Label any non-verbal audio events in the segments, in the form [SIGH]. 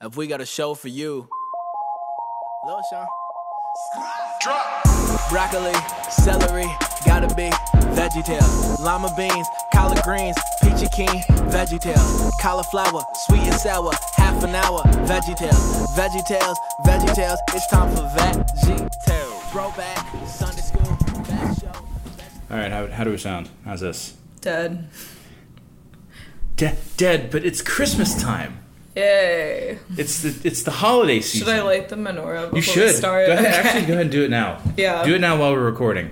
if we got a show for you. Lil Sean. Broccoli, celery, gotta be VeggieTales, lima beans, collard greens, peachy keen, VeggieTales, cauliflower, sweet and sour, half an hour, VeggieTales, veggie tails, VeggieTales, it's time for veggie tails. Throwback, Sunday school, best show. All right, how, how do we sound? How's this? Dead. De- dead, but it's Christmas time. Yay. It's the it's the holiday season. Should I light the menorah before You should. we start? Go ahead. Okay. Actually, go ahead and do it now. [LAUGHS] Yeah. Do it now while we're recording.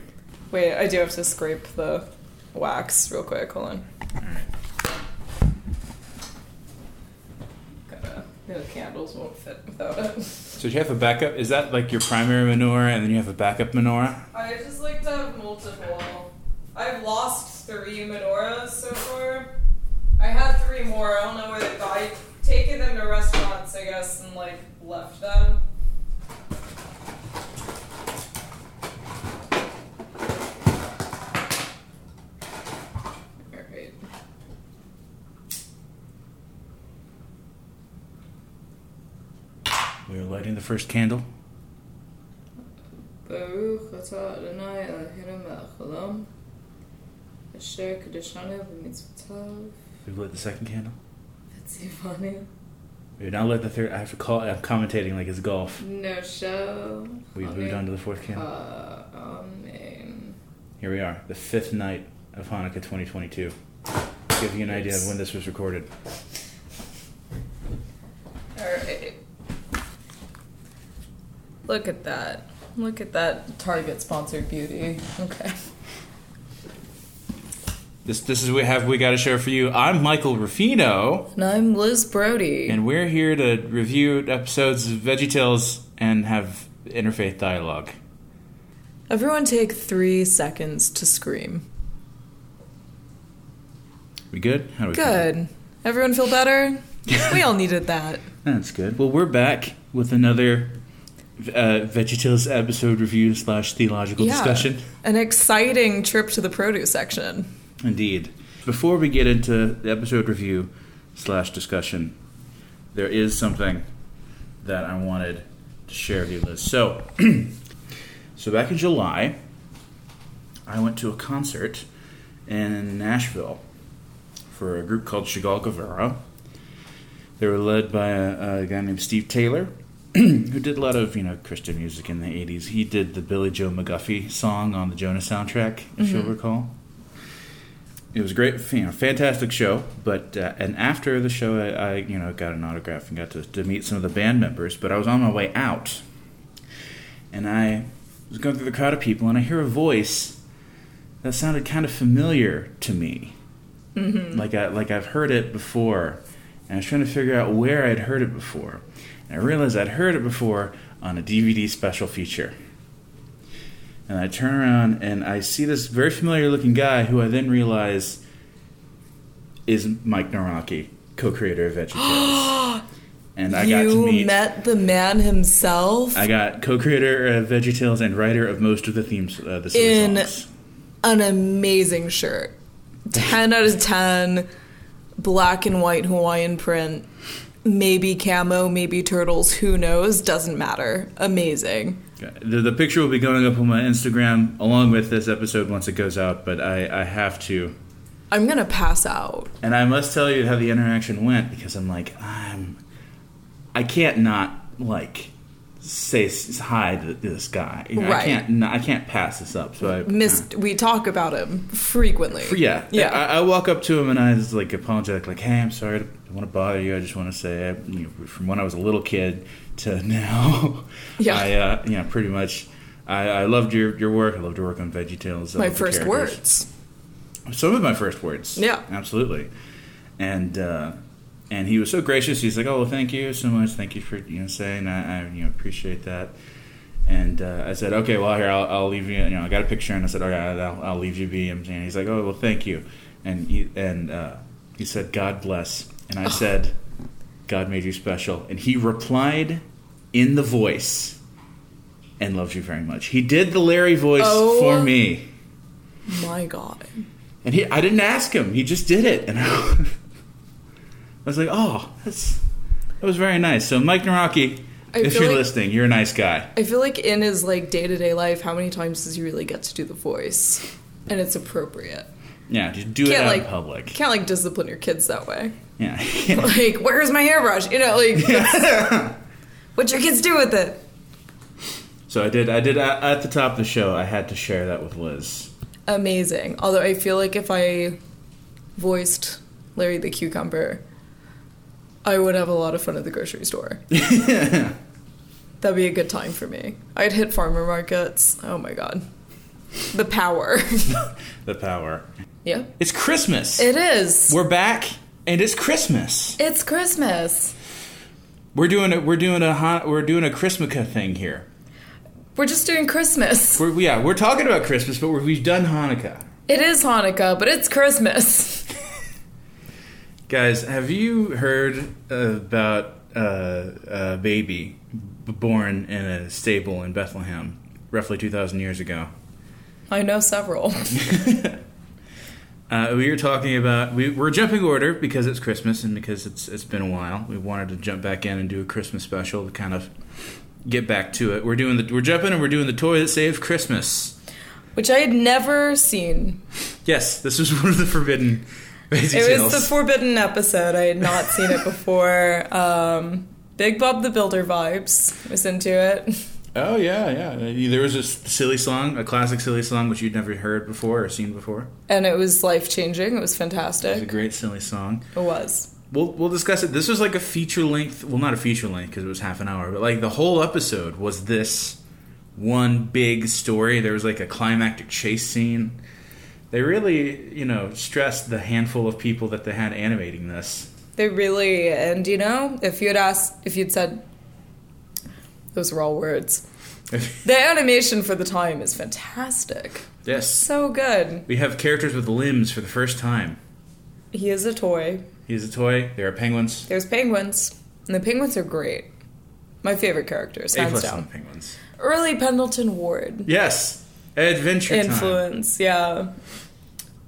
Wait, I do have to scrape the wax real quick. Hold on. Gotta, the candles won't fit without it. So do you have a backup. Is that like your primary menorah, and then you have a backup menorah? I just like to have multiple. I've lost three menorahs so far. I had three more. I don't know where they got I've taken them to restaurants, I guess, and like left them. Alright. We are lighting the first candle. ברוך אתה אדוני אלוהינו מלך העולם אשר קדשנו במצוותיו We've lit the second candle. Stefania. Dude, now let the third. I have to call. I'm commentating like it's golf. No show. We've moved on to the fourth camp. Uh. Um, Here we are, the fifth night of Hanukkah 2022. Give you an Oops. idea of when this was recorded. All right. Look at that. Look at that Target sponsored beauty. Okay. This this is what we have we got to share for you. I'm Michael Rufino, And I'm Liz Brody. and we're here to review episodes of VeggieTales and have interfaith dialogue. Everyone take three seconds to scream. We good? How do we feel? Good. Everyone feel better? [LAUGHS] we all needed that. That's good. Well, we're back with another uh, VeggieTales episode review slash theological Yeah. discussion. An exciting trip to the produce section. Indeed. Before we get into the episode review slash discussion, there is something that I wanted to share with you, Liz. So, [CLEARS THROAT] so back in July, I went to a concert in Nashville for a group called Chagall Guevara. They were led by a, a guy named Steve Taylor, [CLEARS THROAT] who did a lot of you know Christian music in the '80s. He did the Billy Joe McGuffrey song on the Jonah soundtrack, if you'll mm-hmm. recall. It was a great, you know, fantastic show. But uh, and after the show, I, I you know got an autograph and got to, to meet some of the band members. But I was on my way out, and I was going through the crowd of people, and I hear a voice that sounded kind of familiar to me, mm-hmm. like I like I've heard it before. And I was trying to figure out where I'd heard it before, and I realized I'd heard it before on a DVD special feature. And I turn around and I see this very familiar looking guy who I then realize is Mike Nawrocki, co creator of VeggieTales. [GASPS] and I got to you meet. met the man himself I got co creator of VeggieTales and writer of most of the themes, uh, the In- songs. an amazing shirt. 10 out of 10. Black and white Hawaiian print. Maybe camo, maybe turtles, who knows? Doesn't matter. Amazing. The, the picture will be going up on my Instagram along with this episode once it goes out, but I, I have to. I'm gonna pass out. And I must tell you how the interaction went because I'm like, I'm. I can't not, like, say hi to this guy. You know, I can't n- I can't pass this up. So I. Missed. We talk about him frequently. Yeah, Yeah. I, I walk up to him and I was like apologetic, like, "Hey, I'm sorry, I want to bother you. I just want to say, I, you know, from when I was a little kid to [LAUGHS] now, Yeah. I, uh, you know, pretty much, I, I loved your your work. I loved your work on VeggieTales. I My loved the first words. Some of my first words. Yeah. absolutely. And uh, and he was so gracious. He's like, "Oh, well, thank you so much. Thank you for you know saying that. I you know appreciate that." And uh, I said, "Okay, well, here I'll, I'll leave you. You know, I got a picture." And I said, "Okay, I'll, I'll leave you be." And he's like, "Oh, well, thank you." And he and uh, he said, "God bless." And I said, "God made you special." And he replied in the voice, "And loves you very much." He did the Larry voice Oh. for me. My God. And he, I didn't ask him. He just did it, and [LAUGHS] I, was like, "Oh, that's That was very nice. So, Mike Nawrocki, I if you're like- listening, you're a nice guy. I feel like in his like day to day life, how many times does he really get to do the voice? And it's appropriate. Yeah, just do it Can't out like in public. Can't like discipline your kids that way. Yeah. [LAUGHS] [LAUGHS] Like, where's my hairbrush? You know, like what your kids do with it. so I did. I did at, at the top of the show. I had to share that with Liz. Amazing. Although I feel like if I voiced Larry the cucumber, I would have a lot of fun at the grocery store. yeah. [LAUGHS] That'd be a good time for me. I'd hit farmer markets. Oh my god. The power. The power. Yeah. It's Christmas. It is. We're back, and it's Christmas. It's Christmas. We're doing a we're doing a we're doing a Christmaka thing here. We're just doing Christmas. [LAUGHS] We're, yeah, we're talking about Christmas, but we're, we've done Hanukkah. It is Hanukkah, but it's Christmas. [LAUGHS] Guys, have you heard about uh, a baby born in a stable in Bethlehem roughly 2,000 years ago? I know several. [LAUGHS] Uh, we were talking about we, we're jumping order because it's Christmas and because it's it's been a while. We wanted to jump back in and do a Christmas special to kind of get back to it. We're doing the we're jumping and we're doing the toy that saved Christmas. Which I had never seen. Yes, this was [LAUGHS] one of the forbidden crazy It tales. was the forbidden episode. I had not seen it before. Um, Big Bob the Builder vibes. Was into it. [LAUGHS] oh yeah, yeah. There was a silly song, a classic silly song which you'd never heard before or seen before. And it was life changing. It was fantastic. It's a great silly song. It was. We'll we'll discuss it. This was like a feature length. Well, not a feature length because it was half an hour, but like the whole episode was this one big story. There was like a climactic chase scene. They really, you know, stressed the handful of people that they had animating this. They really, and you know, if you'd asked, if you'd said, those were all words. [LAUGHS] The animation for the time is fantastic. yes, So good. we have characters with limbs for the first time. He is a toy. He is a toy. There are penguins. There's penguins, and the penguins are great. My favorite characters, A plus down. penguins. Early Pendleton Ward Yes, adventure time. influence, yeah.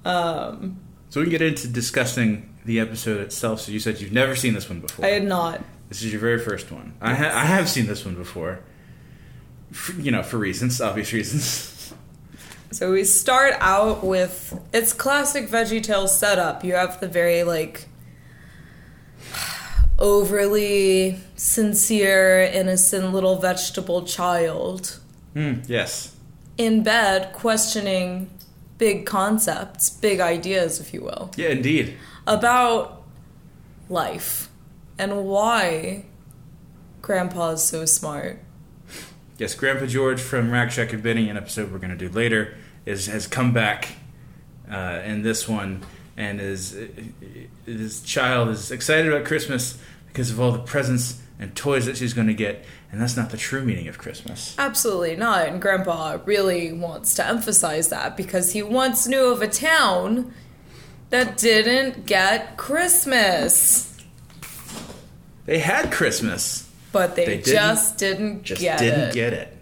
Um, So we can get into discussing the episode itself. So you said you've never seen this one before. I had not. This is your very first one. I, ha- I have seen this one before. For, you know, for reasons, obvious reasons. So we start out with it's classic VeggieTales setup. You have the very like overly sincere, innocent little vegetable child Mm, yes. in bed questioning big concepts, big ideas, if you will, Yeah, indeed. About life and why Grandpa's so smart. Yes, Grandpa George from Rack Shack and Benny, an episode we're going to do later, is has come back uh, in this one, and is his child is excited about Christmas because of all the presents and toys that she's going to get, and that's not the true meaning of Christmas. Absolutely not. And Grandpa really wants to emphasize that because he once knew of a town that didn't get Christmas. They had Christmas, But they, They didn't- just didn't just get didn't it. get it.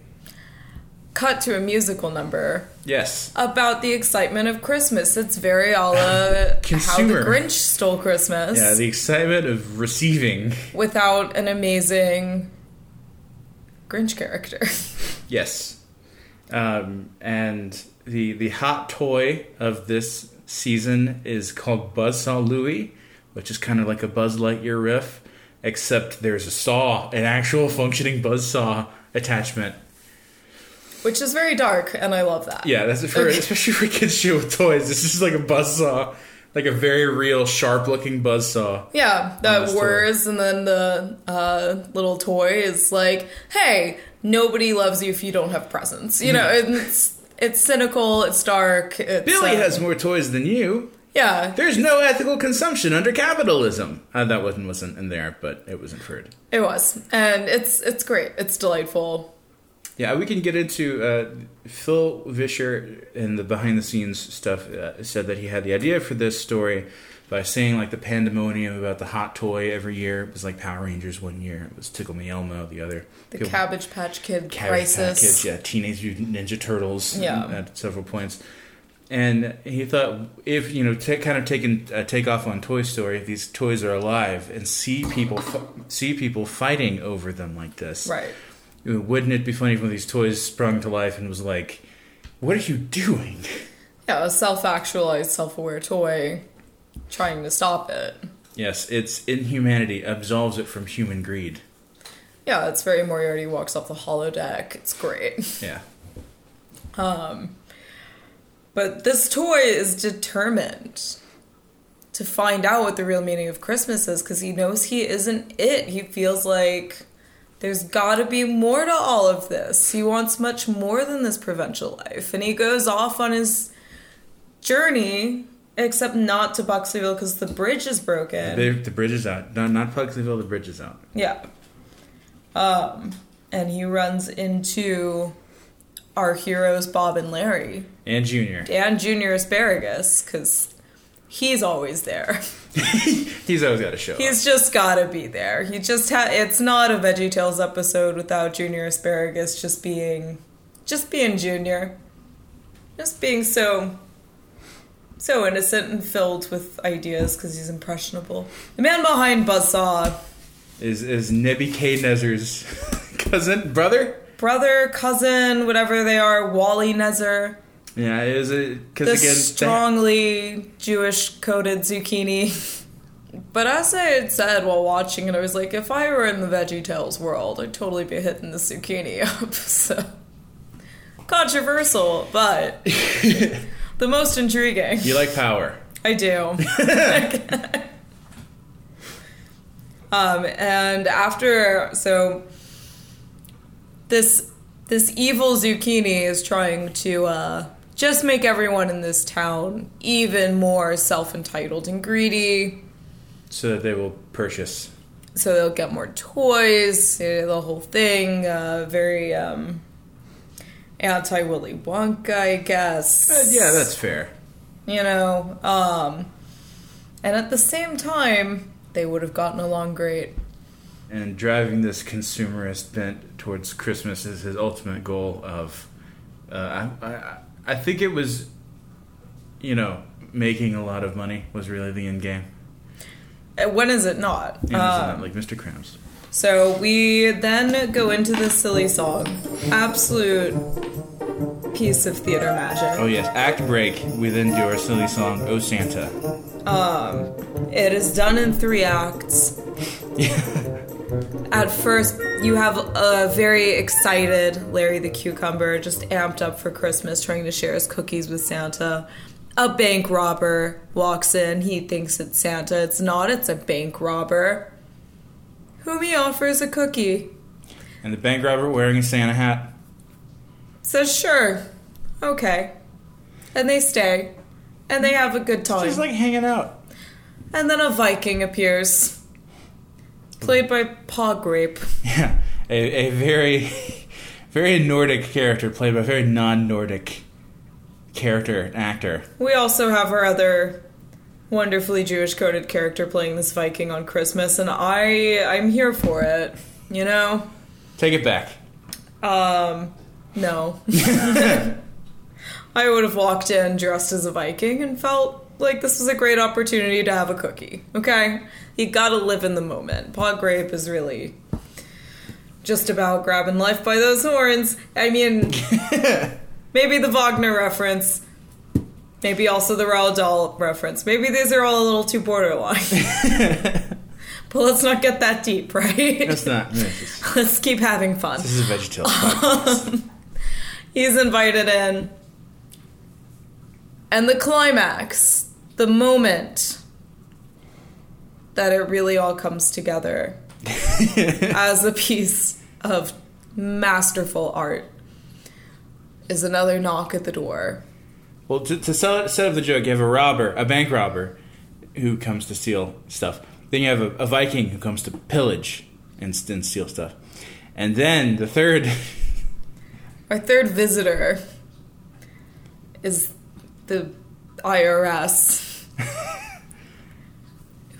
Cut to a musical number Yes. about the excitement of Christmas. It's very a la [LAUGHS] how the Grinch stole Christmas Yeah, the excitement of receiving. without an amazing Grinch character. [LAUGHS] Yes. Um, and the the hot toy of this season is called Buzzsaw Louie, which is kind of like a Buzz Lightyear riff, except there's a saw, an actual [LAUGHS] functioning buzzsaw attachment. Which is very dark, and I love that. Yeah, that's for Okay. [LAUGHS] especially for kids show with toys. This is like a buzzsaw, like a very real, sharp looking buzzsaw. Yeah, that this toy. whirs, and then the uh, little toy is like, "Hey, nobody loves you if you don't have presents." You know, and it's it's cynical, it's dark. It's, Billy uh, has more toys than you. yeah, There's no ethical consumption under capitalism. Uh, that wasn't wasn't in there, but it was inferred. it was, and it's it's great. It's delightful. Yeah, we can get into uh, Phil Vischer and the behind the scenes stuff. Uh, said that he had the idea for this story by saying like the pandemonium about the hot toy every year. It was like Power Rangers one year. It was Tickle Me Elmo the other. The People- Cabbage Patch Kid Cabbage crisis. Package, yeah, Teenage Mutant Ninja Turtles Yeah. at several points. and he thought if you know, ta kind of taking a take off on Toy Story, if these toys are alive and see people fi- see people fighting over them like this, Right. Wouldn't it be funny if one of these toys sprung to life and was like, "What are you doing?" Yeah, a self-actualized, self-aware toy trying to stop it. Yes, its inhumanity absolves it from human greed. Yeah, it's very Moriarty walks off the holodeck. It's great. [LAUGHS] Yeah. Um, but this toy is determined to find out what the real meaning of Christmas is because he knows he isn't it. He feels like there's gotta be more to all of this. He wants much more than this provincial life. And he goes off on his journey, except not to Buxleyville because the bridge is broken. The, the bridge is out. No, not Pugsleyville. The bridge is out. Yeah. Um, and he runs into our heroes Bob and Larry And Junior. and Junior Asparagus because he's always there. [LAUGHS] He's always got to show. up. He's just gotta be there. He just ha- it's not a Veggie Tales episode without Junior Asparagus just being just being Junior. Just being so so innocent and filled with ideas because he's impressionable. The man behind Buzzsaw, is is Nebuchadnezzar's [LAUGHS] cousin brother? brother, cousin, whatever they are, Wally Nezzer, Yeah, it was a the because again strongly Jewish coded zucchini. [LAUGHS] But as I had said while watching it, I was like, if I were in the Veggie Tales world, I'd totally be hitting the zucchini [LAUGHS] up. So controversial, but [LAUGHS] the most intriguing. you like power. I do. um, and after so this this evil zucchini is trying to uh, just make everyone in this town even more self entitled and greedy. so that they will purchase. So they'll get more toys, eh, the whole thing. Uh, very um, anti Willy Wonka, I guess. Uh, yeah, that's fair. you know um and at the same time they would have gotten along great And driving this consumerist bent towards Christmas is his ultimate goal. Of, uh, I, I, I think it was, you know, making a lot of money was really the end game. Uh, when is it not And Um, like Mr. Krabs? so we then go into the silly song absolute piece of theater magic Oh yes, act break. We then do our silly song, "Oh Santa." Um, it is done in three acts [LAUGHS] at first you have a very excited larry the cucumber just amped up for christmas trying to share his cookies with santa. A bank robber walks in. He thinks it's santa. It's not. It's a bank robber. Whom he offers a cookie? And the bank robber wearing a Santa hat. says sure. Okay. And they stay. And they have a good time. Just like hanging out. and then a viking appears played by Pa Grape [LAUGHS] Yeah, a, a very, [LAUGHS] very Nordic character played by a very non-Nordic character and actor. We also have our other wonderfully Jewish coded character playing this Viking on Christmas, and I I'm here for it. You know, Take it back. um, no. [LAUGHS] I would have walked in dressed as a Viking and felt like this was a great opportunity to have a cookie. Okay, you gotta live in the moment. Pa Grape is really just about grabbing life by those horns. I mean, [LAUGHS] maybe the Wagner reference. Maybe also the Roald Dahl reference. Maybe these are all a little too borderline. [LAUGHS] but let's not get that deep, right? That's not. [LAUGHS] Is, let's keep having fun. this is a VeggieTales. He's invited in. And the climax, the moment that it really all comes together [LAUGHS] as a piece of masterful art is another knock at the door. Well, to, to sell, set up the joke, you have a robber, a bank robber, who comes to steal stuff. Then you have a, a Viking who comes to pillage and, and steal stuff. And then the third, [LAUGHS] Our third visitor is the IRS, [LAUGHS]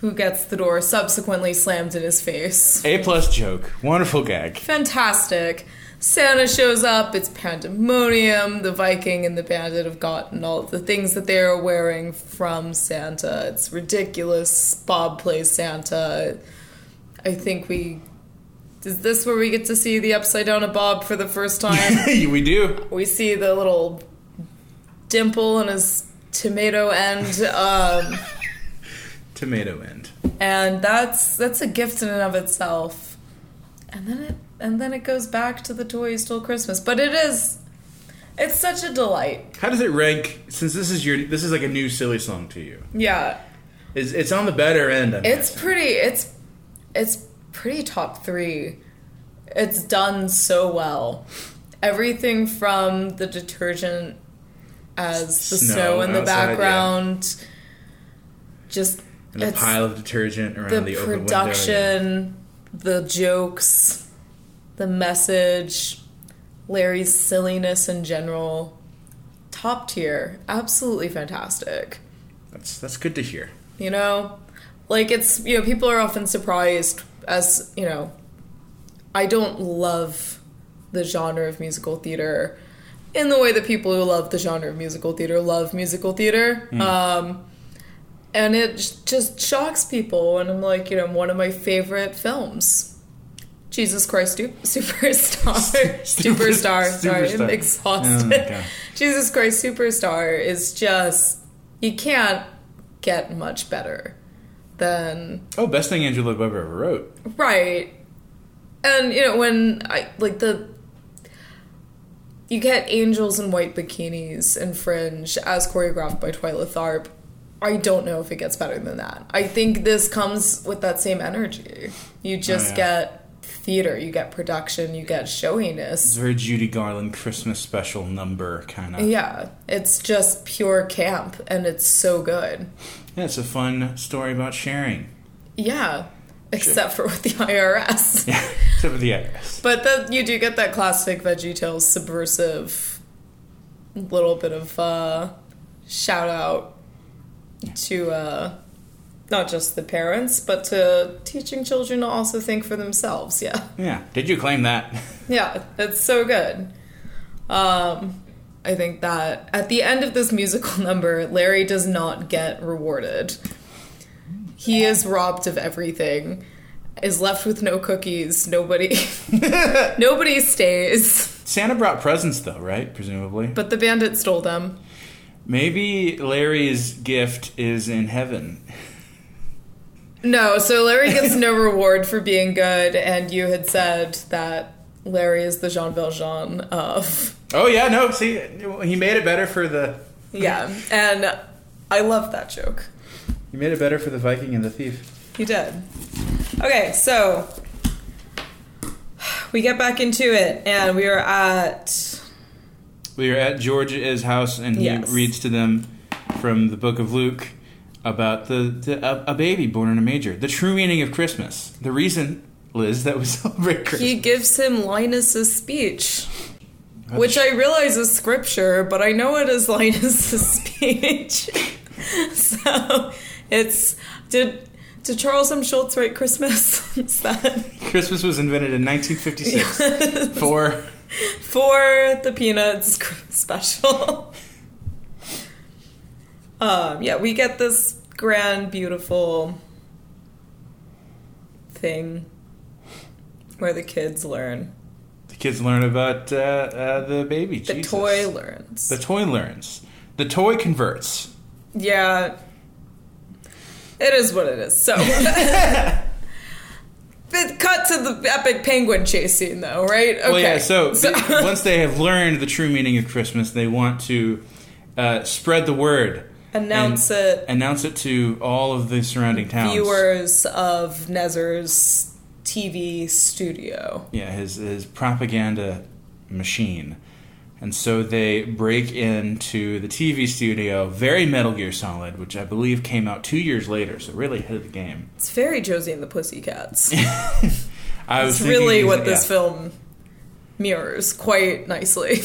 who gets the door subsequently slammed in his face. A plus joke. Wonderful gag. Fantastic. Santa shows up, it's pandemonium. The Viking and the bandit have gotten all the things that they're wearing from Santa. It's ridiculous. Bob plays Santa. I think we. Is this where we get to see the upside down of Bob for the first [LAUGHS] time? we do. we see the little dimple in his tomato end. Um, Tomato end. and that's that's a gift in and of itself and then it and then it goes back to the toy you stole christmas but it is it's such a delight How does it rank? Since this is your, this is like a new silly song to you. yeah It's, it's on the better end. I'm it's guessing. pretty it's it's pretty top three it's done so well everything from the detergent as the Snow snow, in the outside, yeah. background just and the it's- pile of detergent around the, the, open window. production, the jokes, the message, Larry's silliness in general, top tier, absolutely fantastic. That's that's good to hear. You know, like it's you know people are often surprised as you know, I don't love the genre of musical theater in the way that people who love the genre of musical theater love musical theater. Um, and it just shocks people. And I'm like, you know, one of my favorite films. Jesus Christ Stu- Superstar. [LAUGHS] Superstar. Sorry, I'm exhausted. Oh [LAUGHS] Jesus Christ Superstar is just, you can't get much better than Oh, best thing Angela Weber ever wrote. Right. And you know when I like the you get angels in white bikinis and fringe as choreographed by Twyla Tharp. I don't know if it gets better than that. I think this comes with that same energy. You just yeah. get theater, you get production, you get showiness. It's very Judy Garland Christmas special number kind of. Yeah, it's just pure camp and it's so good. Yeah, it's a fun story about sharing. Yeah, except for with the IRS. [LAUGHS] Yeah, except for the IRS. But that you do get that classic Veggie Tales subversive little bit of uh, shout out to uh, not just the parents, but to teaching children to also think for themselves. Yeah, Yeah. Did you claim that? [LAUGHS] yeah, it's so good. Um, I think that at the end of this musical [LAUGHS] number, Larry does not get rewarded. He is robbed of everything. Is left with no cookies. Nobody, [LAUGHS] nobody stays. Santa brought presents though, right? Presumably. But the bandit stole them. Maybe Larry's gift is in heaven. No, so Larry gets no reward for being good, and you had said that Larry is the Jean Valjean of. Oh yeah, no. See, he made it better for the. Yeah, and I love that joke. He made it better for the Viking and the thief. He did. Okay, so we get back into it, and we are at. We are at George's house, and he Yes. reads to them from the Book of Luke about the, the a, a baby born in a manger, the true meaning of Christmas, the reason, Liz, that we [LAUGHS] celebrate Christmas. He gives him Linus's speech, which I realize is scripture, but I know it is [LAUGHS] Linus's speech. [LAUGHS] so it's did did Charles M. Schulz write Christmas? is that Christmas was invented in 1956 for [LAUGHS] for the Peanuts [LAUGHS] special? um, yeah, we get this grand, beautiful thing where the kids learn. the kids learn about uh, uh, the baby. The Jesus. toy learns. The toy learns. The toy converts. Yeah. It is what it is. So. [LAUGHS] But cut to the epic penguin chase scene, though, right? Okay. Well, yeah. So, the- [LAUGHS] once they have learned the true meaning of Christmas, they want to uh, spread the word, announce it, announce it to all of the surrounding towns. viewers of Nezzer's TV studio. Yeah, his his propaganda machine. And so they break into the TV studio, very Metal Gear Solid, which I believe came out two years later, so really ahead of the game. It's very Josie and the Pussycats. [LAUGHS] I It's really what this film mirrors quite nicely.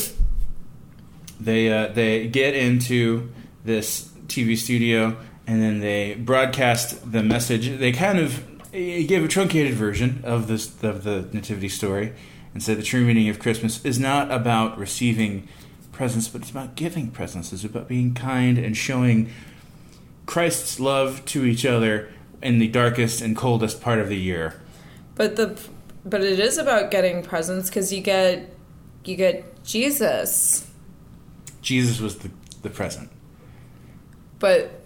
They uh, they get into this TV studio, and then they broadcast the message. They kind of eh, gave a truncated version of this of the nativity story, and said the true meaning of Christmas is not about receiving presents, but it's about giving presents. It's about being kind and showing Christ's love to each other in the darkest and coldest part of the year. But the but it is about getting presents because you get you get Jesus. Jesus was the, the present. But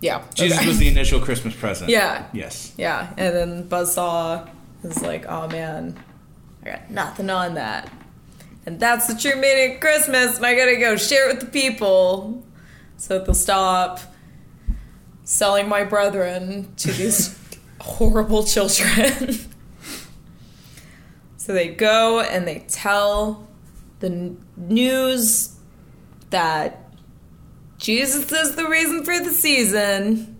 yeah, Jesus okay. was the initial Christmas present. Yeah. Yes. yeah, and then Buzzsaw is like, oh man, I got nothing on that. And that's the true meaning of Christmas, and I gotta go share it with the people so that they'll stop selling my brethren to these [LAUGHS] horrible children. so they go and they tell the news that Jesus is the reason for the season.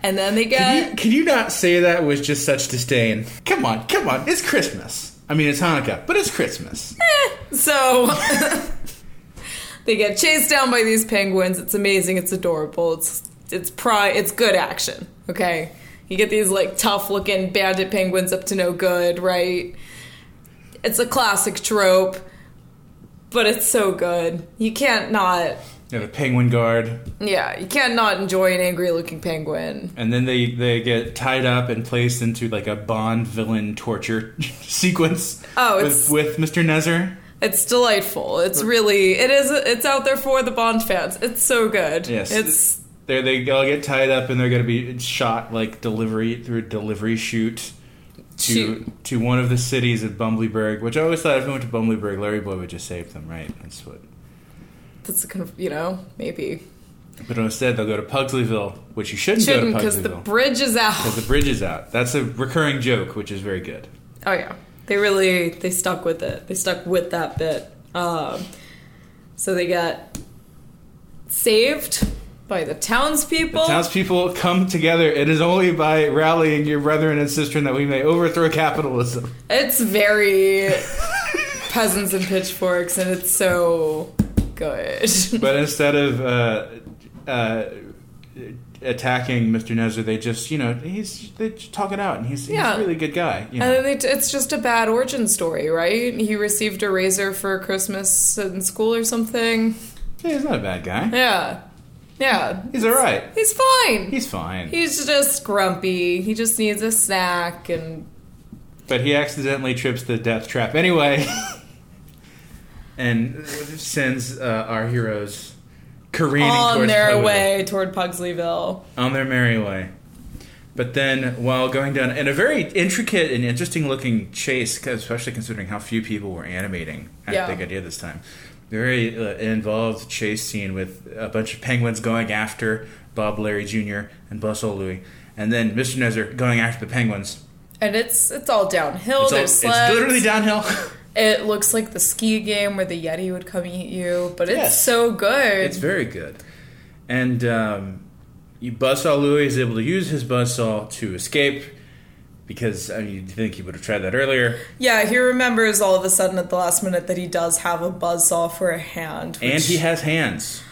And then they get. Can you, can you not say that with just such disdain? Come on, come on. It's Christmas. I mean, it's Hanukkah, but it's Christmas. Eh, so [LAUGHS] they get chased down by these penguins. It's amazing. It's adorable. It's it's pri It's good action. Okay, you get these like tough looking bandit penguins up to no good, right? It's a classic trope, but it's so good. You can't not. Yeah, the penguin guard. Yeah, you can't not enjoy an angry looking penguin. And then they, they get tied up and placed into like a Bond villain torture [LAUGHS] sequence. Oh, with, it's- with Mr. Nezzer. It's delightful. It's really it is it's out there for the Bond fans. It's so good. Yes. It's They they all get tied up and they're going to be shot like delivery through a delivery shoot to Shoot. to one of the cities of Bumblyburg, which I always thought if we went to Bumblyburg, Larry Boy would just save them, right? That's what. That's kind of you know maybe But instead, they'll go to Pugsleyville, which you shouldn't, shouldn't go to because the bridge is out. because the bridge is out. That's a recurring joke, which is very good. Oh yeah, they really they stuck with it. They stuck with that bit. Um, so they got saved by the townspeople. The townspeople come together. It is only by rallying your brethren and sister that we may overthrow capitalism. it's very [LAUGHS] peasants and pitchforks, and it's so good. [LAUGHS] But instead of uh, uh, attacking Mr. Nezzer, they just, you know, he's they talk it out, and he's, he's a really good guy. You know? And then they, it's just a bad origin story, right? He received a razor for Christmas in school or something. Yeah, he's not a bad guy. Yeah, yeah. He's all right. He's fine. He's fine. He's just grumpy. He just needs a snack and But he accidentally trips the death trap anyway, [LAUGHS] and sends uh, our heroes careening on their way toward Pugsleyville. on their merry way. But then, while going down in a very intricate and interesting looking chase, especially considering how few people were animating at Yeah. Big Idea this time, very uh, involved chase scene with a bunch of penguins going after Bob Larry Jr. and Buzz Louie, and then Mr. Nezzer going after the penguins. And it's it's all downhill. It's, all, it's literally downhill. [LAUGHS] It looks like the ski game where the Yeti would come eat you, but it's Yes. so good. It's very good. And um, you Buzzsaw Louie is able to use his buzzsaw to escape because I mean, you'd think he would have tried that earlier. yeah, he remembers all of a sudden at the last minute that he does have a buzzsaw for a hand. And he has hands.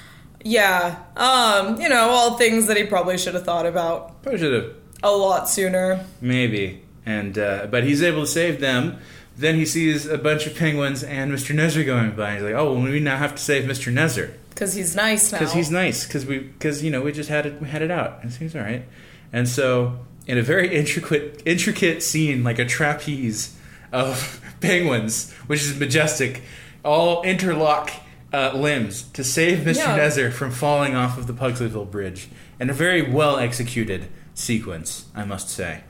Yeah. Um, you know, all things that he probably should have thought about Probably should have, a lot sooner. maybe. And uh, but he's able to save them. Then he sees a bunch of penguins and Mr. Nezzer going by. He's like, "Oh, well, we now have to save Mr. Nezzer Because he's nice now. because he's nice. Because we, because you know, we just had it, we had it out. It seems all right." And so, in a very [LAUGHS] intricate, intricate scene, like a trapeze of [LAUGHS] penguins, which is majestic, all interlock uh, limbs to save Mr. Yeah. Nezzer from falling off of the Pugsleyville Bridge, and a very well executed sequence, I must say.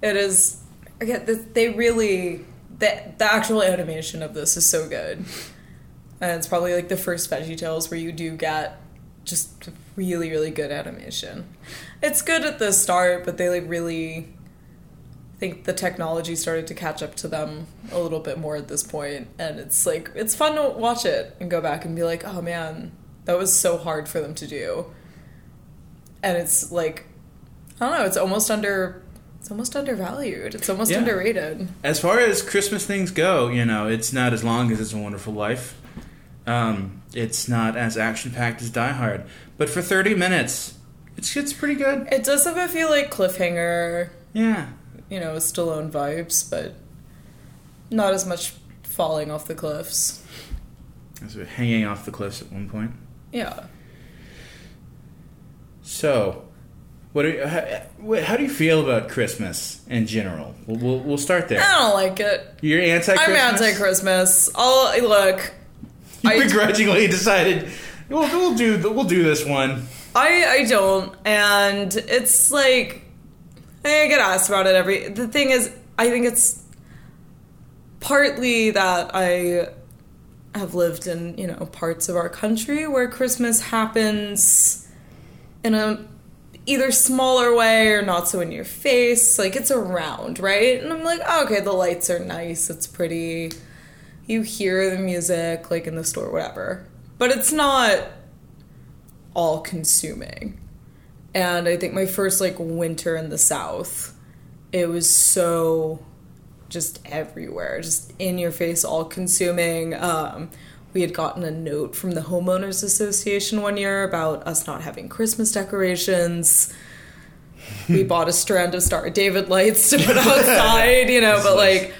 It is. Again, th- they really. The, the actual animation of this is so good. And it's probably like the first Veggie Tales where you do get just really, really good animation. It's good at the start, but they like really. Think the technology started to catch up to them a little bit more at this point, and it's like it's fun to watch it and go back and be like, oh man, that was so hard for them to do. And it's like, I don't know, it's almost under, it's almost undervalued. It's almost Yeah. underrated. As far as Christmas things go, you know, it's not as long as It's a Wonderful Life. Um, it's not as action packed as Die Hard, but for 30 minutes, it's it's pretty good. It does have a feel like cliffhanger, Yeah. you know, Stallone vibes, but not as much falling off the cliffs. As we're hanging off the cliffs at one point. Yeah. So, what? Are, you- how, how do you feel about Christmas in general? We'll, we'll, we'll start there. I don't like it. You're anti. I'm anti Christmas. I'll look. I, begrudgingly decided we'll, we'll do we'll do this one. I I don't, and it's like I get asked about it every. The thing is, I think it's partly that I have lived in you know parts of our country where Christmas happens in a either smaller way or not so in your face. Like it's around, right? And I'm like, oh, okay, the lights are nice. It's pretty. You hear the music like in the store, whatever. But it's not all consuming. And I think my first like winter in the South, it was so just everywhere, just in your face, all consuming. Um, we had gotten a note from the homeowners association one year about us not having Christmas decorations. we [LAUGHS] bought a strand of Star David lights to put outside, you know, but like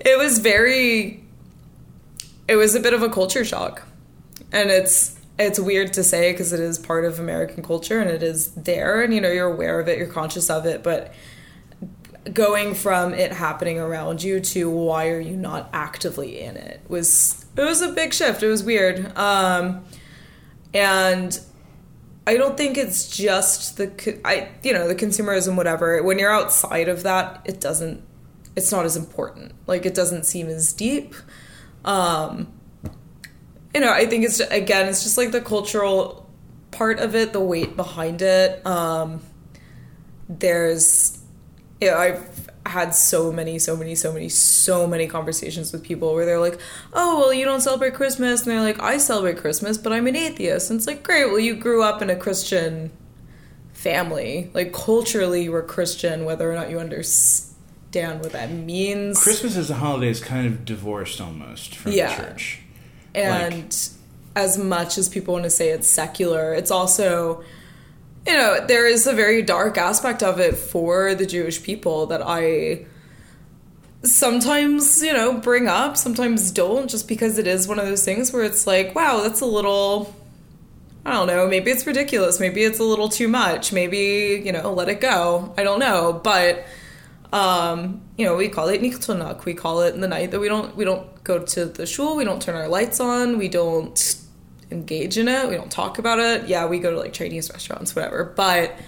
it was very it was a bit of a culture shock. And it's it's weird to say because it is part of American culture and it is there and you know you're aware of it, you're conscious of it, but going from it happening around you to why are you not actively in it was it was a big shift. It was weird. Um and I don't think it's just the I you know the consumerism whatever. When you're outside of that, it doesn't it's not as important. Like it doesn't seem as deep. Um you know, I think it's again it's just like the cultural part of it, the weight behind it. Um there's you know, I've had so many, so many, so many, so many conversations with people where they're like, "Oh, well, you don't celebrate Christmas," and they're like, "I celebrate Christmas, but I'm an atheist." And it's like, great, well, you grew up in a Christian family, like culturally, you were Christian, whether or not you understand what that means. Christmas as a holiday is kind of divorced almost from Yeah. the church. and as much as people want to say it's secular, it's also you know, there is a very dark aspect of it for the Jewish people that I sometimes, you know, bring up, sometimes don't, just because it is one of those things where it's like, wow, that's a little, I don't know, maybe it's ridiculous, maybe it's a little too much, maybe, you know, let it go. I don't know, but um, you know, we call it Niktonuk. We call it in the night that we don't we don't go to the shul, we don't turn our lights on, we don't engage in it, we don't talk about it. Yeah, we go to like Chinese restaurants, whatever. But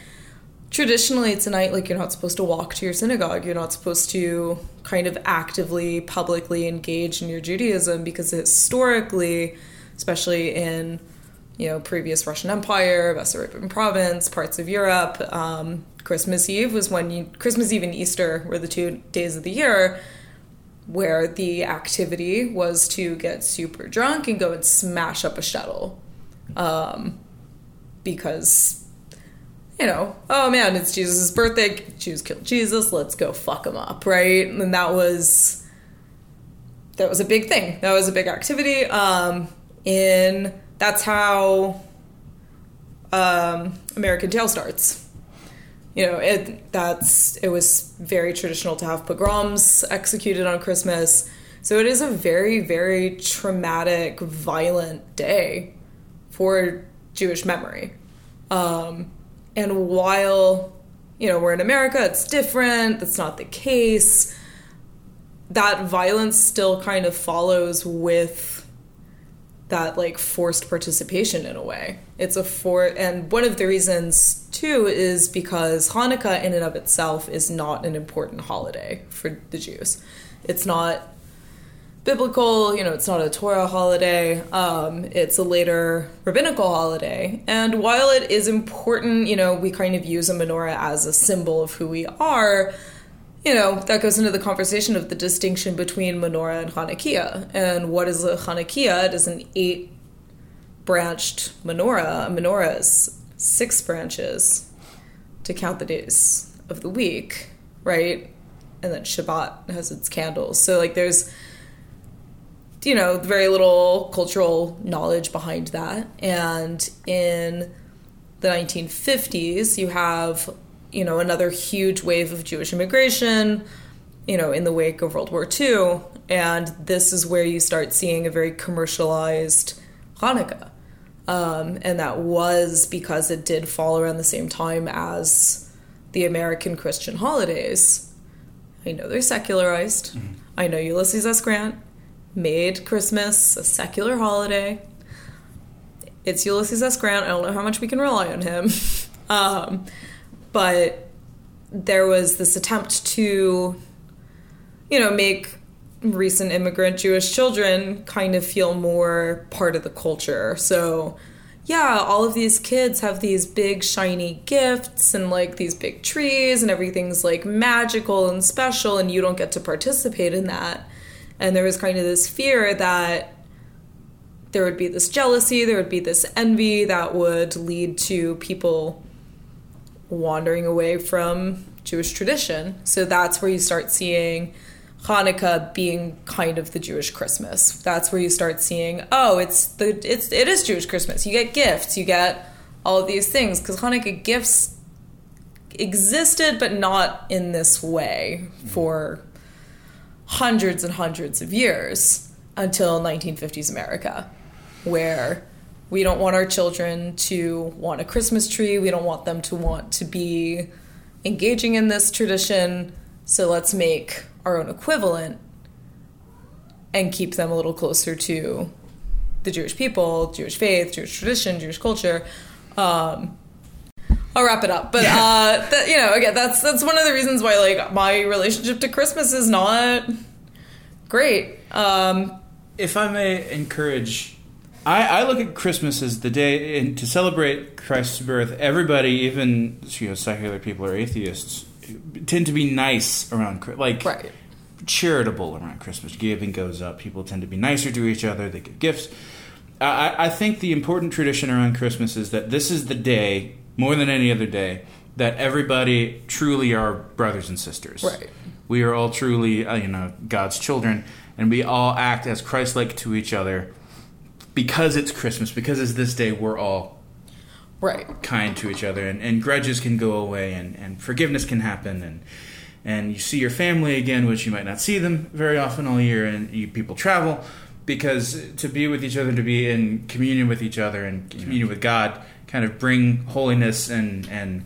traditionally it's a night like you're not supposed to walk to your synagogue. You're not supposed to kind of actively, publicly engage in your Judaism because historically, especially in you know, previous Russian Empire, Bessarabia province, parts of Europe. Um, Christmas Eve was when you, Christmas Eve and Easter were the two days of the year where the activity was to get super drunk and go and smash up a shuttle. Um, because, you know, oh man, it's Jesus' birthday. Jews killed Jesus. Let's go fuck him up, right? And that was that was a big thing. That was a big activity. Um, in that's how um, American Tail starts. You know, it that's it was very traditional to have pogroms executed on Christmas. So it is a very, very traumatic, violent day for Jewish memory. Um, and while you know we're in America, it's different. That's not the case. That violence still kind of follows with that like forced participation in a way. It's a for and one of the reasons too is because Hanukkah in and of itself is not an important holiday for the Jews. It's not biblical, you know, it's not a Torah holiday. Um, it's a later rabbinical holiday. And while it is important, you know, we kind of use a menorah as a symbol of who we are, you know, that goes into the conversation of the distinction between menorah and Hanukkah. And what is a Hanukkah? It is an eight branched menorah. A menorah is six branches to count the days of the week, right? And then Shabbat has its candles. So, like, there's you know, very little cultural knowledge behind that. And in the 1950s, you have, you know, another huge wave of Jewish immigration, you know, in the wake of World War II. And this is where you start seeing a very commercialized Hanukkah. Um, and that was because it did fall around the same time as the American Christian holidays. I know they're secularized. I know Ulysses S. Grant made Christmas a secular holiday. It's Ulysses S. Grant. I don't know how much we can rely on him. [LAUGHS] um, but there was this attempt to, you know, make recent immigrant Jewish children kind of feel more part of the culture. So, yeah, all of these kids have these big shiny gifts and like these big trees and everything's like magical and special and you don't get to participate in that. And there was kind of this fear that there would be this jealousy, there would be this envy that would lead to people wandering away from Jewish tradition. So that's where you start seeing Hanukkah being kind of the Jewish Christmas. That's where you start seeing, oh, it's the it's it is Jewish Christmas. You get gifts, you get all of these things because Hanukkah gifts existed, but not in this way for hundreds and hundreds of years until 1950s America, where we don't want our children to want a Christmas tree. We don't want them to want to be engaging in this tradition. So let's make our own equivalent and keep them a little closer to the Jewish people, Jewish faith, Jewish tradition, Jewish culture. Um, I'll wrap it up, but uh, that, you know, again, that's that's one of the reasons why like my relationship to Christmas is not great. Um, if I may encourage, I, I look at Christmas as the day and to celebrate Christ's birth. Everybody, even you know, secular people or atheists, tend to be nice around like right. charitable around Christmas. Giving goes up. People tend to be nicer to each other. They give gifts. I, I think the important tradition around Christmas is that this is the day, more than any other day, that everybody truly are brothers and sisters. Right. We are all truly, uh, you know, God's children, and we all act as Christ-like to each other because it's Christmas. Because it's this day, we're all Right. kind to each other, and, and grudges can go away, and, and forgiveness can happen, and and you see your family again, which you might not see them very often all year, and you, people travel because to be with each other, to be in communion with each other, and communion with God, kind of bring holiness and and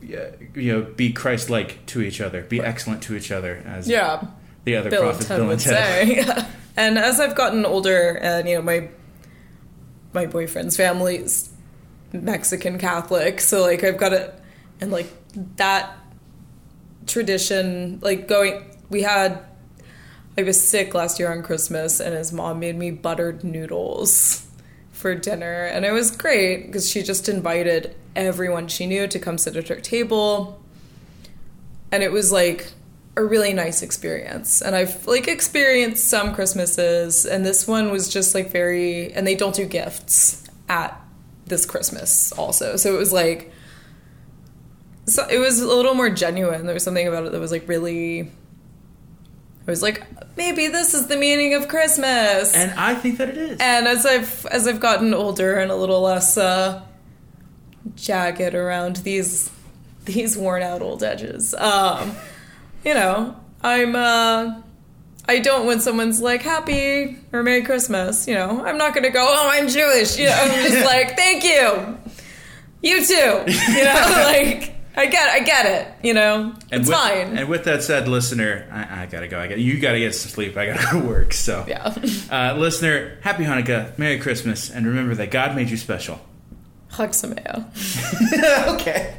you know be Christ-like to each other, be excellent to each other, as Yeah. the other Bill prophets, Bill and would Ted. say. [LAUGHS] and as I've gotten older, and you know, my my boyfriend's family's Mexican Catholic, so like I've got it, and like that tradition, like going, we had. I was sick last year on Christmas, and his mom made me buttered noodles for dinner, and it was great because she just invited everyone she knew to come sit at her table and it was like a really nice experience. And i've like experienced some christmases and this one was just like very and they don't do gifts at this christmas also. So it was like so it was a little more genuine. There was something about it that was like really it was like maybe this is the meaning of christmas. And I think that it is. and as I've as I've gotten older and a little less uh, jagged around these these worn out old edges, um, you know, I'm uh, I don't when someone's like happy or Merry Christmas, you know, I'm not gonna go, oh, I'm Jewish, you know, I'm just [LAUGHS] like, thank you, you too, you know, [LAUGHS] like I get I get it, you know, And it's with, fine, And with that said, listener, I, I gotta go. I got you. Gotta get some sleep. I gotta go to work. So, yeah, [LAUGHS] uh, listener, happy Hanukkah, Merry Christmas, and remember that God made you special. Sameach. okay.